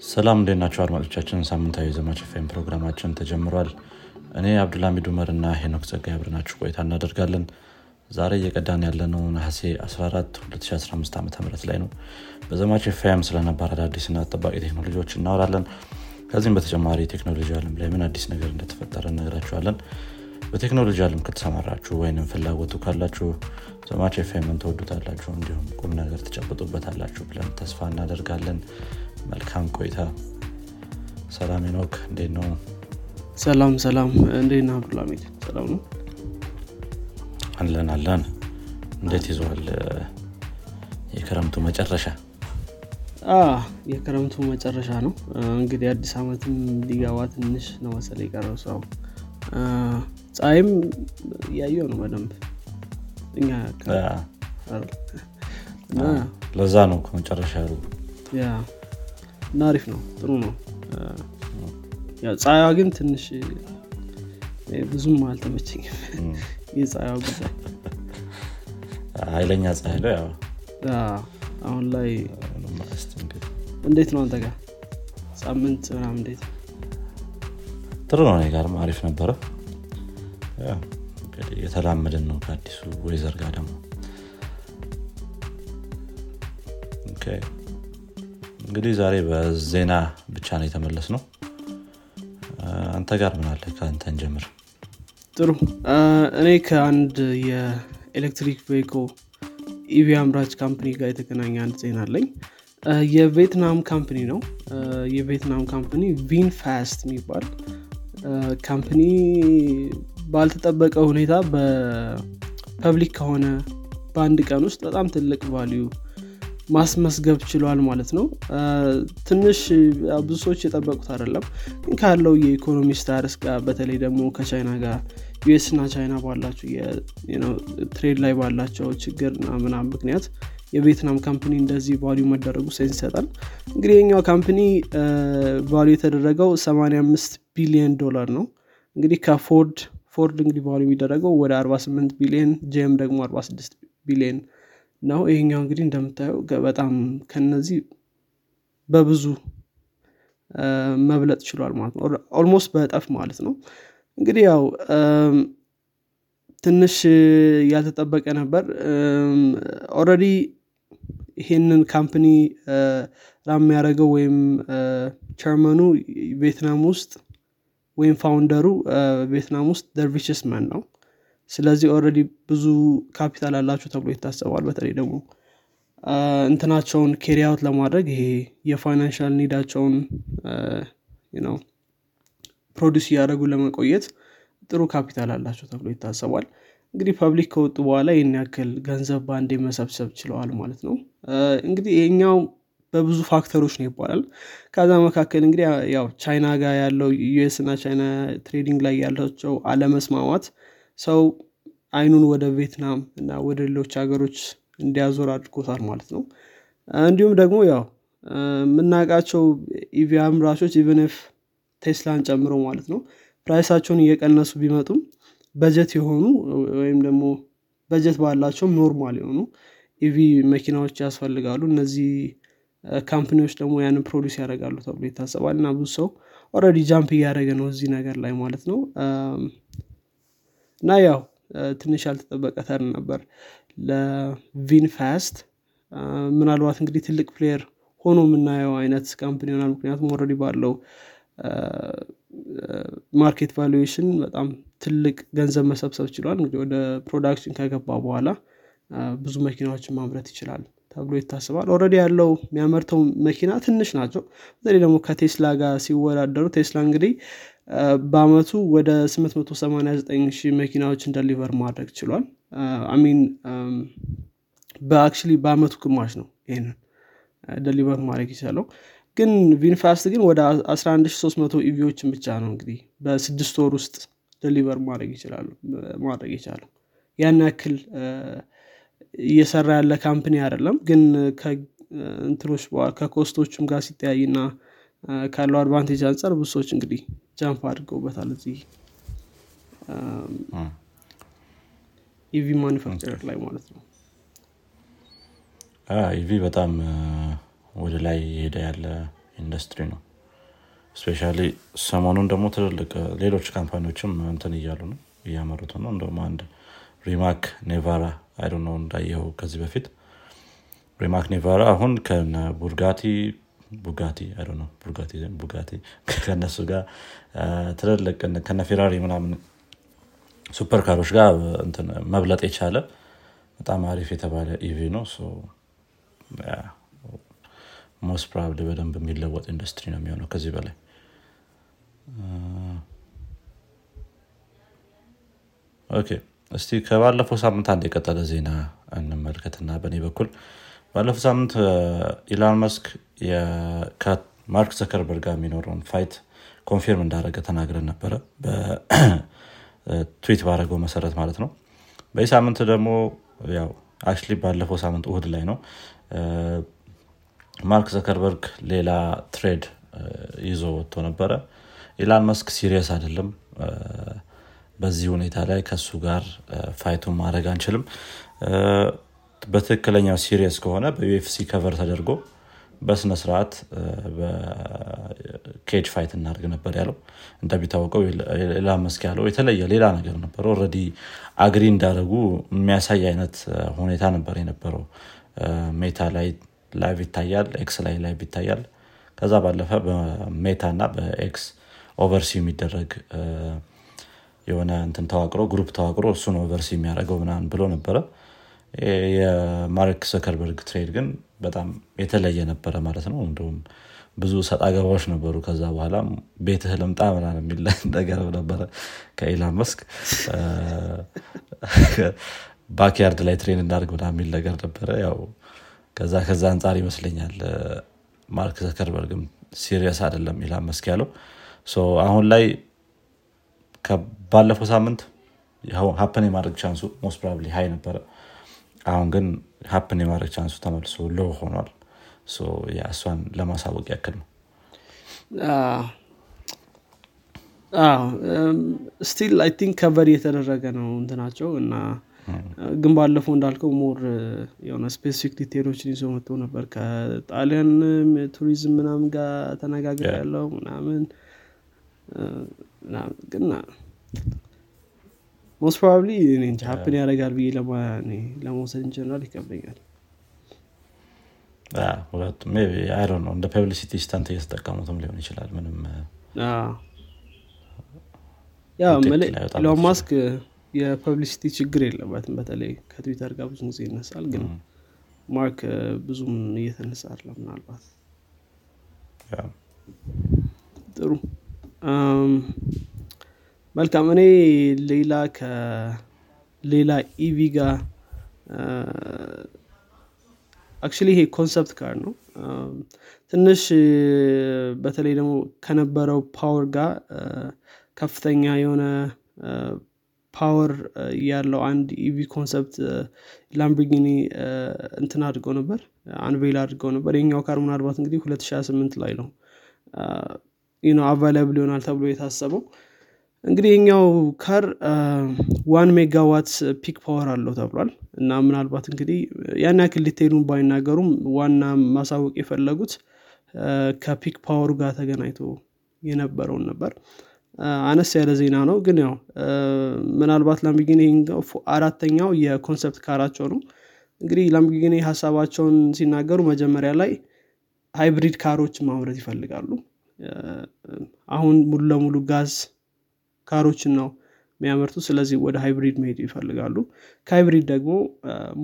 ሰላም እንዴት ናቸው አድማጮቻችን? ሳምንታዊ ዘማች ፌም ፕሮግራማችን ተጀምሯል። እኔ አብዱልሚድ ኡመር እና ሄኖክ ጸጋይ አብረናችሁ ቆይታ እናደርጋለን። ዛሬ እየቀዳን ያለነው ነሐሴ 14 2015 ዓ ም ላይ ነው። በዘማች ፌም ስለነባር አዳዲስና ጠባቂ ቴክኖሎጂዎች እናወራለን። ከዚህም በተጨማሪ ቴክኖሎጂ አለም ላይ ምን አዲስ ነገር እንደተፈጠረ እነግራችኋለን በቴክኖሎጂ አለም ከተሰማራችሁ ወይም ፍላጎቱ ካላችሁ ዘማች ፌምን ተወዱታላችሁ እንዲሁም ቁም ነገር ትጨብጡበታላችሁ ብለን ተስፋ እናደርጋለን መልካም ቆይታ። ሰላም ኖክ እንዴት ነው? ሰላም ሰላም። እንዴት ነህ አብዱልሚድ ሰላም ነው? አለን አለን። እንዴት ይዘዋል የክረምቱ መጨረሻ? የክረምቱ መጨረሻ ነው። እንግዲህ አዲስ ዓመትም ሊገባ ትንሽ ነው መሰለ የቀረው ሰው። ፀሐይም እያየው ነው በደንብ። እኛ ለዛ ነው መጨረሻ ያሉ ያ እና አሪፍ ነው ጥሩ ነው። ፀሐይዋ ግን ትንሽ ብዙም አልተመቸኝም። የፀሐይዋ ጉዳይ ኃይለኛ ፀሐይ ነው ያው። አሁን ላይ እንዴት ነው አንተ ጋር? ሳምንት ምናምን እንዴት? ጥሩ ነው እኔ ጋርም አሪፍ ነበረ። የተላመድን ነው ከአዲሱ weather ጋር ደግሞ እንግዲህ ዛሬ በዜና ብቻ ነው የተመለስነው አንተ ጋር ምን ከአንተን ጀምር ጥሩ። እኔ ከአንድ የ electric vehicle EV አምራች company ጋር የተገናኘ አንድ ዜና አለኝ። የቬትናም company ነው። የቬትናም company VinFast የሚባል company ባልተጠበቀ ሁኔታ በ public ከሆነ በአንድ ቀን ውስጥ በጣም ትልቅ value ማስመዝገብ ችሏል ማለት ነው። ትንሽ ብዙ ሰዎች የጠበቁት አይደለም። ግን ካለው የ economy status ጋር በተለይ ደግሞ ከቻይና ጋር US እና ቻይና ባላቸው trade ላይ ባላቸው ችግር ምናምን ምክንያት የቬትናም company እንደዚህ value መደረጉ sense ይሰጣል። እንግዲህ የኛው company value የተደረገው 85 ቢሊዮን ዶላር ነው። እንግዲህ ከፎርድ ፎርድ እንግዲህ value የሚደረገው ወደ 48 ቢሊዮን GM ደግሞ 46 ቢሊዮን ነው። ይሄኛው እንግዲህ እንደምታየው በጣም ከነዚህ በብዙ መብለጥ ችሏል ማለት ነው። almost በእጥፍ ማለት ነው። እንግዲህ ያው ትንሽ ያልተጠበቀ ነበር። already ይሄንን company run የሚያደረገው ወይም chairman ኡ ቬትናም ውስጥ ወይም founder ኡ ቬትናም ውስጥ the richest man ነው ስለዚህ already ብዙ ካፒታል አላቸው ተብሎ ይታሰባል። በተለይ ደግሞ እንትናቸውን carry out ለማድረግ ይሄ የ financial need ኣቸውን ነው produce እያደረጉ ለመቆየት ጥሩ ካፒታል አላቸው ተብሎ ይታሰባል። እንግዲህ public ከወጡ በኋላ ይህን ያክል ገንዘብ በአንዴ መሰብሰብ ችለዋል ማለት ነው። እንግዲህ ይሄኛው በብዙ factor ኦች ነው ይባላል። ከዛ መካከል እንግዲህ ያው ቻይና ጋር ያለው US እና ቻይና trading ላይ ያላቸው አለመስማማት ሰው አይኑን ወደ ቬትናም እና ወደ ሌሎች ሀገሮች እንዲያዞር አድርጎታል ማለት ነው። እንዲሁም ደግሞ ያው የምናውቃቸው EV አምራቾች even ቴስላን ጨምሮ ማለት ነው price ኣቸውን እየቀነሱ ቢመጡም በጀት የሆኑ ወይም ደግሞ በጀት ባላቸውም normal የሆኑ EV መኪናዎች ያስፈልጋሉ። እነዚህ company ዎች ደግሞ ያንን produce ያደርጋሉ ተብሎ ይታሰባል። እና ብዙ ሰው already jump እያደረገ ነው እዚህ ነገር ላይ ማለት ነው እና ያው ትንሽ ያልተጠበቀ turn ነበር ለ VinFast ምናልባት እንግዲህ ትልቅ player ሆኖ የምናየው አይነት company ይሆናል። ምክንያቱም already ባለው market valuation በጣም ትልቅ ገንዘብ መሰብሰብ ችሏል። እንግዲህ ወደ production ከገባ በኋላ ብዙ መኪናዎችን ማምረት ይችላል ተብሎ ይታሰባል already ያለው የሚያመርተው መኪና ትንሽ ናቸው። በተለይ ደግሞ ከቴስላ ጋር ሲወዳደሩ ቴስላ እንግዲህ በአመቱ ወደ 889 ሺህ መኪናዎችን deliver ማድረግ ችሏል። I mean actually በአመቱ ግማሽ ነው ይህንን deliver ማድረግ የቻለው ግን VinFast ግን ወደ 11300 EV ዎችን ብቻ ነው እንግዲህ በስድስት ወር ውስጥ deliver ማድረግ ይችላሉ ማድረግ የቻለው። ያን ያክል እየሰራ ያለ company አይደለም። ግን ከ cost ኦችም ጋር ሲተያይ ና ካለው advantage አንጻር ብዙ ሰዎች እንግዲህ jump አድርገውበታል እዚህ EV manufacturer ላይ ማለት ነው። EV በጣም ወደ ላይ እየሄደ ያለ ኢንዱስትሪ ነው። especially ሰሞኑን ደግሞ ትልልቅ ሌሎች company ዎችም እንትን እያሉ ነው እያመረቱት ነው። እንደውም አንድ Rimac Nevera አይ ነው እንዳየው ከዚህ በፊት Rimac Nevera አሁን ከነ ቡጋቲ ነው ቡርጋቲ ቡጋቲ ከነሱ ጋር ትልልቅ ከነ ፌራሪ ምናምን super car ኦች ጋር መብለጥ የቻለ በጣም አሪፍ የተባለ EV ነው። most probably በደንብ የሚለወጥ ኢንዱስትሪ ነው የሚሆነው ከዚህ በላይ። okay። እስቲ ከባለፈው ሳምንት አንድ የቀጠለ ዜና እንመልከትና በእኔ በኩል ባለፈው ሳምንት ኢላን መስክ ከማርክ ዘከርበርግ ጋር የሚኖረውን fight confirm እንዳደረገ ተናግረን ነበረ። በትዊት ባደረገው መሰረት ማለት ነው። በዚህ ሳምንት ደግሞ ያው actually ባለፈው ሳምንት እሁድ ላይ ነው። ማርክ ዘከርበርግ ሌላ thread ይዞ ወጥቶ ነበረ። ኢላን መስክ serious አይደለም። በዚህ ሁኔታ ላይ ከሱ ጋር fight ኡን ማድረግ አንችልም በትክክለኛው serious ከሆነ በ UFC cover ተደርጎ በስነስርዓት በ cage fight እናደርግ ነበር ያለው። እንደሚታወቀው ኢላን መስክ ያለው የተለየ ሌላ ነገር ነበር already agree እንዳደረጉ የሚያሳይ አይነት ሁኔታ ነበር የነበረው። ሜታ ላይ live ይታያል X ላይ live ይታያል። ከዛ ባለፈ በሜታ እና በ X oversee የሚደረግ የሆነ እንትን ተዋቅሮ group ተዋቅሮ እሱን oversee የሚያደርገው ምናምን ብሎ ነበረ የማርክ ዘከርበርግ thread ግን በጣም የተለየ ነበረ ማለት ነው። እንዲሁም ብዙ ሰጣ ገባዎች ነበሩ። ከዛ በኋላ ቤትህ ልምጣ ምናምን የሚል ነገር ነበረ ከኢላን መስክ። backyard ላይ train እናድርግ ምናምን የሚል ነገር ነበረ። ያው ከዛ ከዛ አንጻር ይመስለኛል ማርክ ዘከርበርግም serious አይደለም ኢላን መስክ ያለው። አሁን ላይ ባለፈው ሳምንት happen የማድረግ chance ኡ most probably high ነበረ አሁን ግን happen የማድረግ chance ኡ ተመልሶ low ሆኗል። እሱን ለማሳወቅ ያክል ነው። still I think cover እየተደረገ ነው እንትናቸው እና ግን ባለፈው እንዳልከው more የሆነ specific detail ኦችን ይዞ መጥቶ ነበር ከጣሊያን ቱሪዝም ምናምን ጋር ተነጋግሬ ያለው ምናምን። ግን most probably happen ያደርጋል ብዬ ለመውሰድ in general ይከብደኛል። ሁለቱም ነው እንደ publicity stunt እየተጠቀሙትም ሊሆን ይችላል ምንም yeah ኢሎን ማስክ የ publicity ችግር የለበትም በተለይ ከትዊተር ጋር ብዙ ጊዜ ይነሳል ግን ማርክ ብዙም እየተነሳ አለ ምናልባት። ጥሩ መልካም። እኔ ሌላ ከሌላ EV ጋር actually ይሄ concept car ነው። ትንሽ በተለይ ደግሞ ከነበረው power ጋር ከፍተኛ የሆነ power ያለው አንድ EV concept ላምብርጊኒ እንትን አድርገው ነበር unveil አድርገው ነበር። ይሄኛው car ምናልባት እንግዲህ 2028 ላይ ነው። available ይሆናል ተብሎ የታሰበው እንግዲህ ይሄኛው car one megawatt peak power አለው ተብሏል። እና ምናልባት እንግዲህ ያን ያክል detail ኡን ባይናገሩም ዋና ማሳወቅ የፈለጉት ከ peak power ኡ ጋር ተገናኝቶ የነበረውን ነበር። አነስ ያለ ዜና ነው። ግን ያው ምናልባት ላምበርጊኒ አራተኛው የ concept car ኣቸው ነው። እንግዲህ ላምበርጊኒ ሀሳባቸውን ሲናገሩ መጀመሪያ ላይ hybrid car ኦች ማምረት ይፈልጋሉ። አሁን ሙሉ ለሙሉ gas car ኦችን ነው የሚያመርቱ ስለዚህ ወደ hybrid መሄድ ይፈልጋሉ። ከ hybrid ደግሞ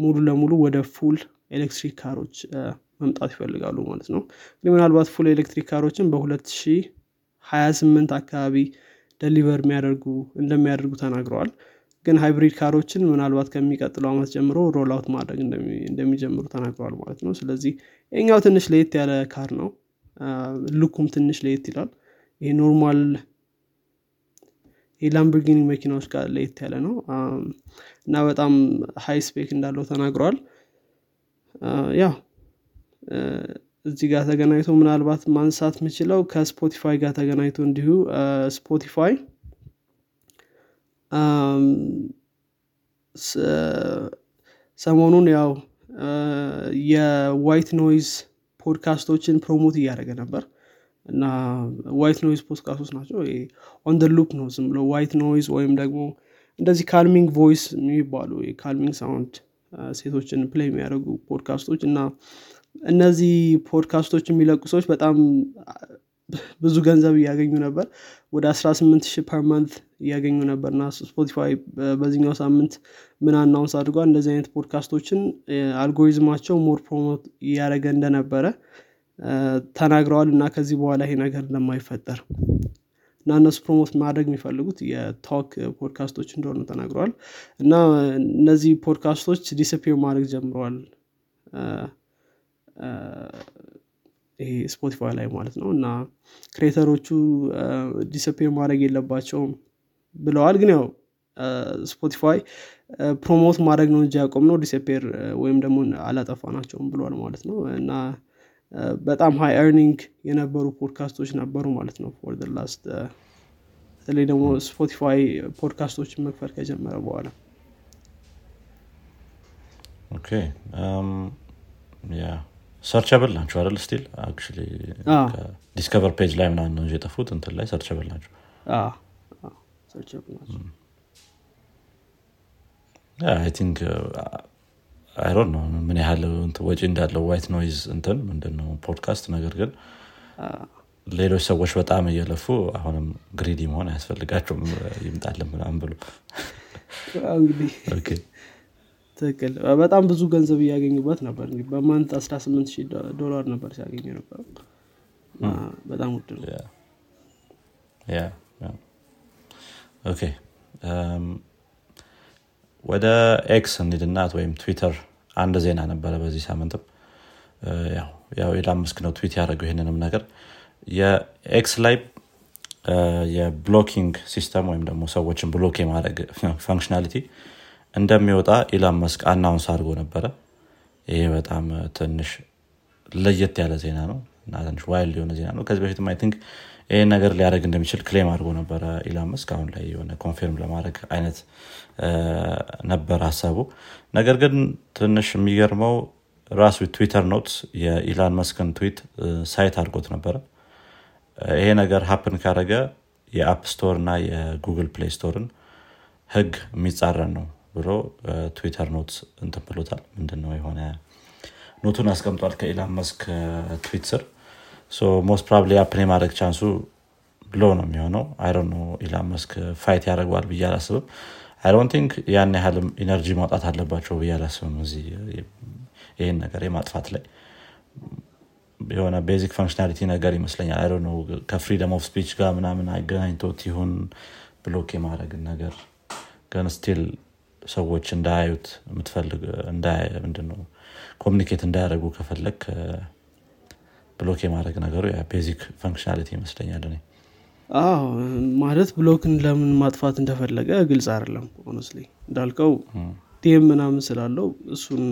ሙሉ ለሙሉ ወደ full electric car ኦች መምጣት ይፈልጋሉ ማለት ነው። እንግዲህ ምናልባት full electric car ኦችን በ2028 አካባቢ deliver የሚያደርጉ እንደሚያደርጉ ተናግረዋል። ግን hybrid car ኦችን ምናልባት ከሚቀጥለው ዓመት ጀምሮ roll out ማድረግ እንደሚጀምሩ ተናግረዋል ማለት ነው። ስለዚህ ይሄኛው ትንሽ ለየት ያለ car ነው። መልኩም ትንሽ ለየት ይላል። ይሄ normal የላምበርጊኒ መኪናዎች ጋር ለየት ያለ ነው። እና በጣም high spec እንዳለው ተናግረዋል ያው እዚህ ጋር ተገናኝቶ ምናልባት ማንሳት የምችለው ከስፖቲፋይ ጋር ተገናኝቶ እንዲሁ ስፖቲፋይ ሰሞኑን ያው የ white noise podcast ኦችን promote እያደረገ ነበር እና white noise podcast ኦች ናቸው። on loop ነው ዝም ብሎ white noise ወይም ደግሞ እንደዚህ calming voice የሚባሉ calming sound set ኦችን play የሚያደርጉ ፖድካስቶች እና እነዚህ ፖድካስቶች የሚለቁ ሰዎች በጣም ብዙ ገንዘብ እያገኙ ነበር። ወደ 18 ሺህ per month እያገኙ ነበር እና ስፖቲፋይ በዚህኛው ሳምንት ምን announce አድርጓል? እንደዚህ አይነት podcast ኦችን algorithm ኣቸው more promote እያደረገ እንደነበረ ተናግረዋል እና ከዚህ በኋላ ይሄ ነገር እንደማይፈጠር እና እነሱ promote ማድረግ የሚፈልጉት የ talk podcast ኦች እንደሆኑ ተናግረዋል። እና እነዚህ podcast ኦች disappear ማድረግ ጀምረዋል። ይሄ ስፖቲፋይ ላይ ማለት ነው። እና creator ኦቹ disappear ማድረግ የለባቸውም ብለዋል። ግን ያው ስፖቲፋይ promote ማድረግ ነው እንጂ ያቆምነው disappear ወይም ደግሞ አላጠፋናቸውም ብለዋል ማለት ነው። እና በጣም high earning የነበሩ ፖድካስቶች ነበሩ ማለት ነው። for last በተለይ ደግሞ ስፖቲፋይ ፖድካስቶችን መክፈል ከጀመረ በኋላ። ኦኬ ያ ሰርቸብል ናቸው አይደል ስቲል ዲስከቨር ፔጅ ላይ ምናምን ነው የጠፉት እንትን ላይ ሰርቸብል ናቸው። አይ ቲንክ አይሮን ነው ምን ያህል ወጪ እንዳለው ዋይት ኖይዝ እንትን ምንድነው ፖድካስት ነገር ግን ሌሎች ሰዎች በጣም እየለፉ አሁንም ግሪዲ መሆን አያስፈልጋቸውም ይምጣልን ምናምን ብሎ ትክክል። በጣም ብዙ ገንዘብ እያገኙበት ነበር በ month 18 ሺህ ዶላር ነበር ሲያገኙ ነበረው በጣም ውድ ነው። okay ወደ ኤክስ እንሂድናት ወይም ትዊተር አንድ ዜና ነበረ በዚህ ሳምንትም። ያው ኢሎን ነው ትዊት ያደረገው ይህንንም ነገር። የኤክስ ላይ የ blocking system ወይም ደግሞ ሰዎችን block የማድረግ functionality እንደሚወጣ ኢሎን ማስክ announce አድርጎ ነበረ። ይሄ በጣም ትንሽ ለየት ያለ ዜና ነው እና ትንሽ wild የሆነ ዜና ነው። ከዚህ በፊትም I think ይህን ነገር ሊያደረግ እንደሚችል claim አድርጎ ነበረ ኢሎን ማስክ። አሁን ላይ የሆነ confirm ለማድረግ አይነት ነበር ሀሳቡ። ነገር ግን ትንሽ የሚገርመው ራሱ ትዊተር notes የኢሎን ማስክን tweet cite አድርጎት ነበረ። ይሄ ነገር happen ካደረገ የአፕ ስቶር እና የጉግል ፕሌይ ስቶርን ህግ የሚጻረር ነው ብሎ ትዊተር note እንትን ብሎታል። ምንድነው የሆነ note ኡን አስቀምጧል ከኢላን መስክ ትዊት ስር most probably happen የማድረግ chance ኡ low ነው የሚሆነው። አይሮ ኢላን መስክ ፋይት ያደርገዋል ብዬ አላስብም። I don't think ያን ያህልም energy ማውጣት አለባቸው ብዬ አላስብም እዚህ ይህን ነገር የማጥፋት ላይ። የሆነ basic functionality ነገር ይመስለኛል። I don't know ከ freedom of speech ጋር ምናምን አገናኝቶት ይሁን block የማድረግን ነገር ግን still ሰዎች እንዳያዩት የምትፈልግ communicate እንዳያደረጉ ከፈለግክ block የማድረግ ነገሩ basic functionality ይመስለኛል እኔ። አዎ ማለት block ን ለምን ማጥፋት እንደፈለገ ግልጽ አይደለም honestly እንዳልከው DM ምናምን ስላለው እሱን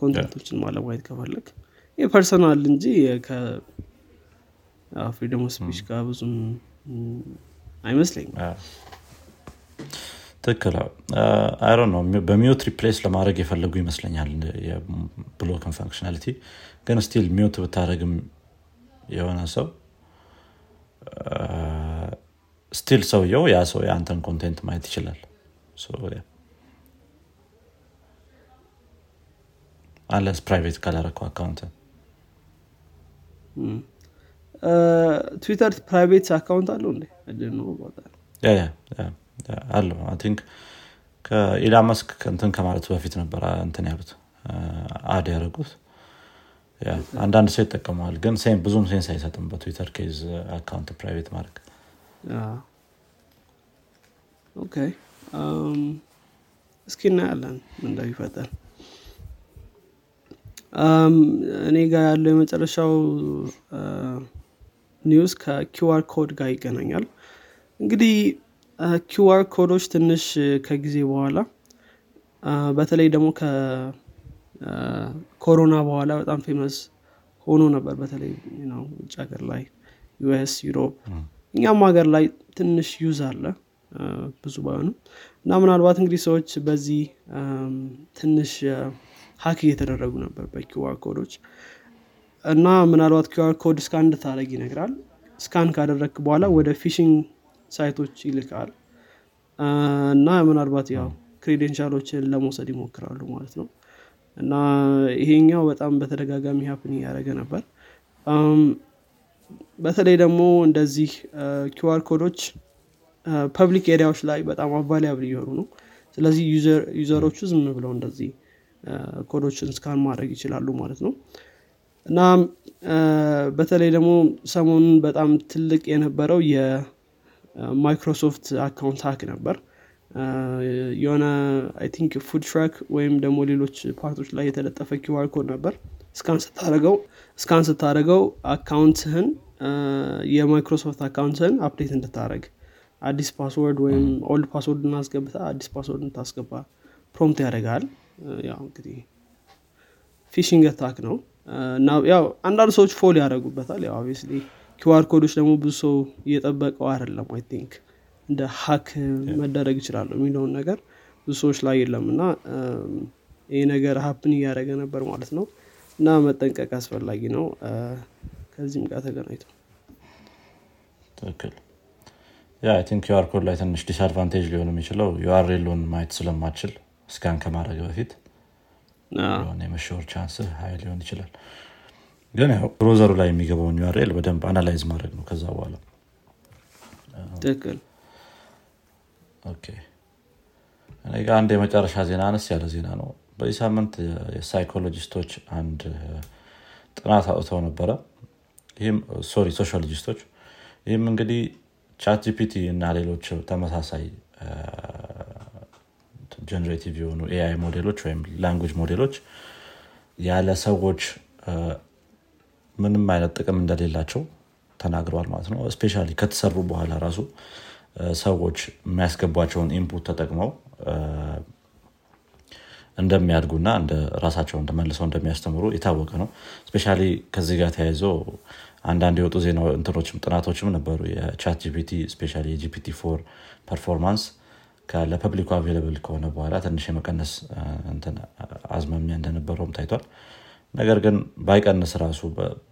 content ኦችን አለማየት ከፈለግ ይህ personal እንጂ ከ freedom speech ጋር ብዙም አይመስለኝም ትክክል። አይሮ ነው በ mute replace ለማድረግ የፈለጉ ይመስለኛል የ block ን functionality ግን still mute ብታደረግም የሆነ ሰው still ሰውየው ያ ሰው የአንተን content ማየት ይችላል። unless private ካላረከው account ኡን። ትዊተር private account አለው እንዴ አለው think ከኢላን መስክ እንትን ከማለቱ በፊት ነበር እንትን ያሉት add ያደረጉት። አንዳንድ ሰው ይጠቀመዋል ግን ብዙም sense አይሰጥም በትዊተር case account private ማድረግ። እስኪ እናያለን እንደሚፈጠር። እኔ ጋር ያለው የመጨረሻው news ከ QR code ጋር ይገናኛል። እንግዲህ QR code ኦች ትንሽ ከጊዜ በኋላ በተለይ ደግሞ ከኮሮና በኋላ በጣም famous ሆኖ ነበር። በተለይ ውጭ ሀገር ላይ US Europe እኛም ሀገር ላይ ትንሽ use አለ ብዙ ባይሆንም እና ምናልባት እንግዲህ ሰዎች በዚህ ትንሽ hack እየተደረጉ ነበር በ QR code ኦች። እና ምናልባት QR code scan እንድታደረግ ይነግራል። scan ካደረግክ በኋላ ወደ phishing site ኦች ይልካል። እና ምናልባት ያው credential ኦችን ለመውሰድ ይሞክራሉ ማለት ነው። እና ይሄኛው በጣም በተደጋጋሚ happen እያደረገ ነበር። በተለይ ደግሞ እንደዚህ QR code ኦች public area ዎች ላይ በጣም available እየሆኑ ነው። ስለዚህ user ኦቹ ዝም ብለው እንደዚህ code ኦችን scan ማድረግ ይችላሉ ማለት ነው። እና በተለይ ደግሞ ሰሞኑን በጣም ትልቅ የነበረው የማይክሮሶፍት account hack ነበር። የሆነ I think food truck ወይም ደግሞ ሌሎች part ኦች ላይ የተለጠፈ QR code ነበር። scan ስታደረገው scan ስታደረገው account ህን የማይክሮሶፍት account ህን update እንድታደረግ አዲስ password ወይም old password እንድታስገባ አዲስ password እንድታስገባ prompt ያደርጋል። ያው እንግዲህ phishing attack ነው። እና ያው አንዳንድ ሰዎች fall ያደረጉበታል ያው QR code ኦች ደግሞ ብዙ ሰው እየጠበቀው አይደለም። I think እንደ hack መደረግ ይችላሉ የሚለውን ነገር ብዙ ሰዎች ላይ የለም። እና ይህ ነገር happen እያደረገ ነበር ማለት ነው። እና መጠንቀቅ አስፈላጊ ነው። ከዚህም ጋር ተገናኝቶ ትክክል። yeah think QR code ላይ ትንሽ disadvantage ሊሆን የሚችለው URL ኡን ማየት ስለማትችል scan ከማድረግ በፊት የመሸወድ chance high ሊሆን ይችላል ግን ያው browser ኡ ላይ የሚገባውን URL በደንብ analyze ማድረግ ነው ከዛ በኋላ። ትክክል። አንድ የመጨረሻ ዜና አነስ ያለ ዜና ነው። በዚህ ሳምንት የሳይኮሎጂስቶች አንድ ጥናት አውጥተው ነበረ። ይህም sorry sociologist ኦች። ይህም እንግዲህ ቻት ጂፒቲ እና ሌሎች ተመሳሳይ generative የሆኑ AI model ኦች ወይም language model ኦች ያለ ሰዎች ምንም አይነት ጥቅም እንደሌላቸው ተናግረዋል ማለት ነው። especially ከተሰሩ በኋላ ራሱ ሰዎች የሚያስገቧቸውን input ተጠቅመው እንደሚያድጉና እንደ ራሳቸውን ተመልሰው እንደሚያስተምሩ የታወቀ ነው። especially ከዚህ ጋር ተያይዞ አንዳንድ የወጡ ዜና እንትኖችም ጥናቶችም ነበሩ። የቻት ጂፒቲ especially የ GPT-4 performance ለ public ኡ available ከሆነ በኋላ ትንሽ የመቀነስ አዝማሚያ እንደነበረውም ታይቷል ነገር ግን ባይቀንስ ራሱ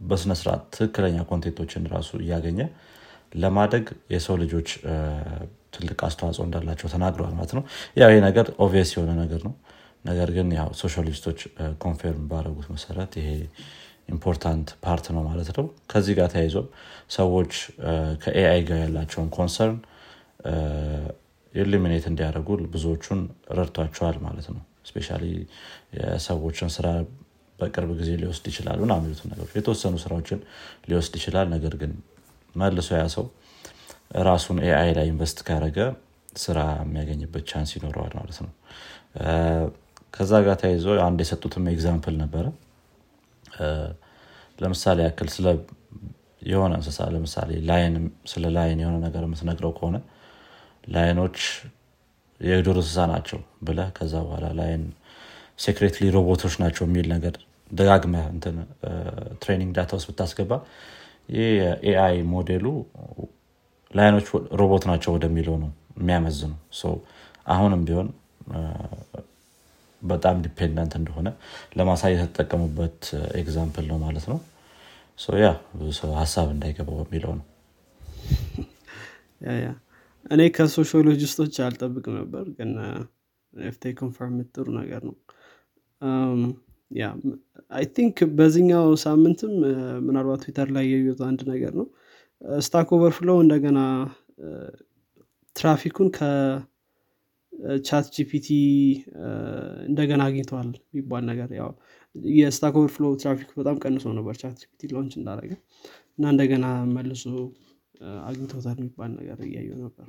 በስነስርዓት ትክክለኛ content ኦችን ራሱ እያገኘ ለማደግ የሰው ልጆች ትልቅ አስተዋጽኦ እንዳላቸው ተናግረዋል ማለት ነው። ያው ይህ ነገር obvious የሆነ ነገር ነው። ነገር ግን ያው sociologist ኦች confirm ባደረጉት መሰረት ይሄ important part ነው ማለት ነው። ከዚህ ጋር ተያይዞ ሰዎች ከ AI ጋር ያላቸውን concern eliminate እንዲያደርጉ ብዙዎቹን ረድቷቸዋል ማለት ነው። especially የሰዎችን ስራ በቅርብ ጊዜ ሊወስድ ይችላል የሚሉትን ነገሮች የተወሰኑ ስራዎችን ሊወስድ ይችላል። ነገር ግን መልሶ ያ ሰው ራሱን AI ላይ invest ካረገ ስራ የሚያገኝበት chance ይኖረዋል ማለት ነው። ከዛ ጋር ተያይዞ አንድ የሰጡትም example ነበረ። ለምሳሌ ያክል ስለ የሆነ እንስሳ ለምሳሌ ስለ lion የሆነ ነገር የምትነግረው ከሆነ lion ኦች የዱር እንስሳ ናቸው ብለ ከዛ በኋላ lion secretly ሮቦቶች ናቸው የሚል ነገር ደጋግመ training data ውስጥ ብታስገባ ይህ የ AI model ኡ lion ኦች ሮቦት ናቸው ወደሚለው ነው የሚያመዝኑ አሁንም ቢሆን በጣም dependent እንደሆነ ለማሳየት የተጠቀሙበት example ነው ማለት ነው። ያ ብዙ ሰው ሀሳብ እንዳይገባው የሚለው ነው። እኔ ከ sociologist ኦች አልጠብቅም ነበር ግን ኤፍቴ confirm ጥሩ ነገር ነው ያ I think በዚህኛው ሳምንትም ምናልባት ትዊተር ላይ ያየሁት አንድ ነገር ነው። Stack Overflow እንደገና traffic ኡን ከ ChatGPT እንደገና አግኝተዋል የሚባል ነገር ያው የ Stack Overflow traffic በጣም ቀንሶ ነበር ChatGPT launch እንዳደረገ እና እንደገና መልሶ አግኝቶታል የሚባል ነገር እያየው ነበር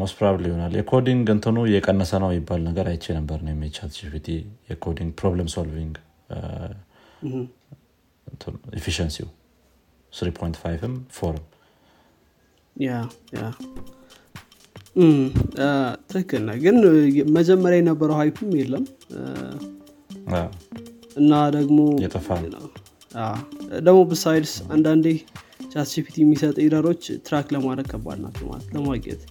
most probably ይሆናል የ coding እንትኑ እየቀነሰ ነው የሚባል ነገር አይቼ ነበር ነው የ ChatGPT የ coding problem solving efficiency ው 3.5ም ፎርም ትክክል ነው ግን መጀመሪያ የነበረው hype ም የለም እና ደግሞ የጠፋ ደግሞ besides አንዳንዴ ChatGPT የሚሰጥ error ኦች track ለማድረግ ከባድ ናቸው ማለት ለማግኘት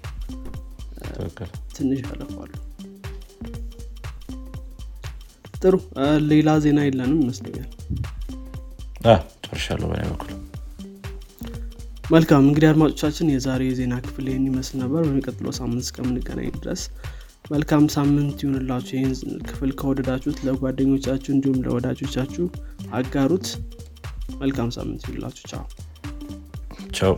ትንሽ ያለፋሉ። ጥሩ። ሌላ ዜና የለንም ይመስለኛል። ጨርሻለሁ በላይ በኩል። መልካም። እንግዲህ አድማጮቻችን የዛሬ የዜና ክፍል ይህን ይመስል ነበር። በሚቀጥለው ሳምንት እስከምንገናኝ ድረስ መልካም ሳምንት ይሁንላችሁ። ይህን ክፍል ከወደዳችሁት ለጓደኞቻችሁ እንዲሁም ለወዳጆቻችሁ አጋሩት። መልካም ሳምንት ይሁንላችሁ። ቻው። ቻው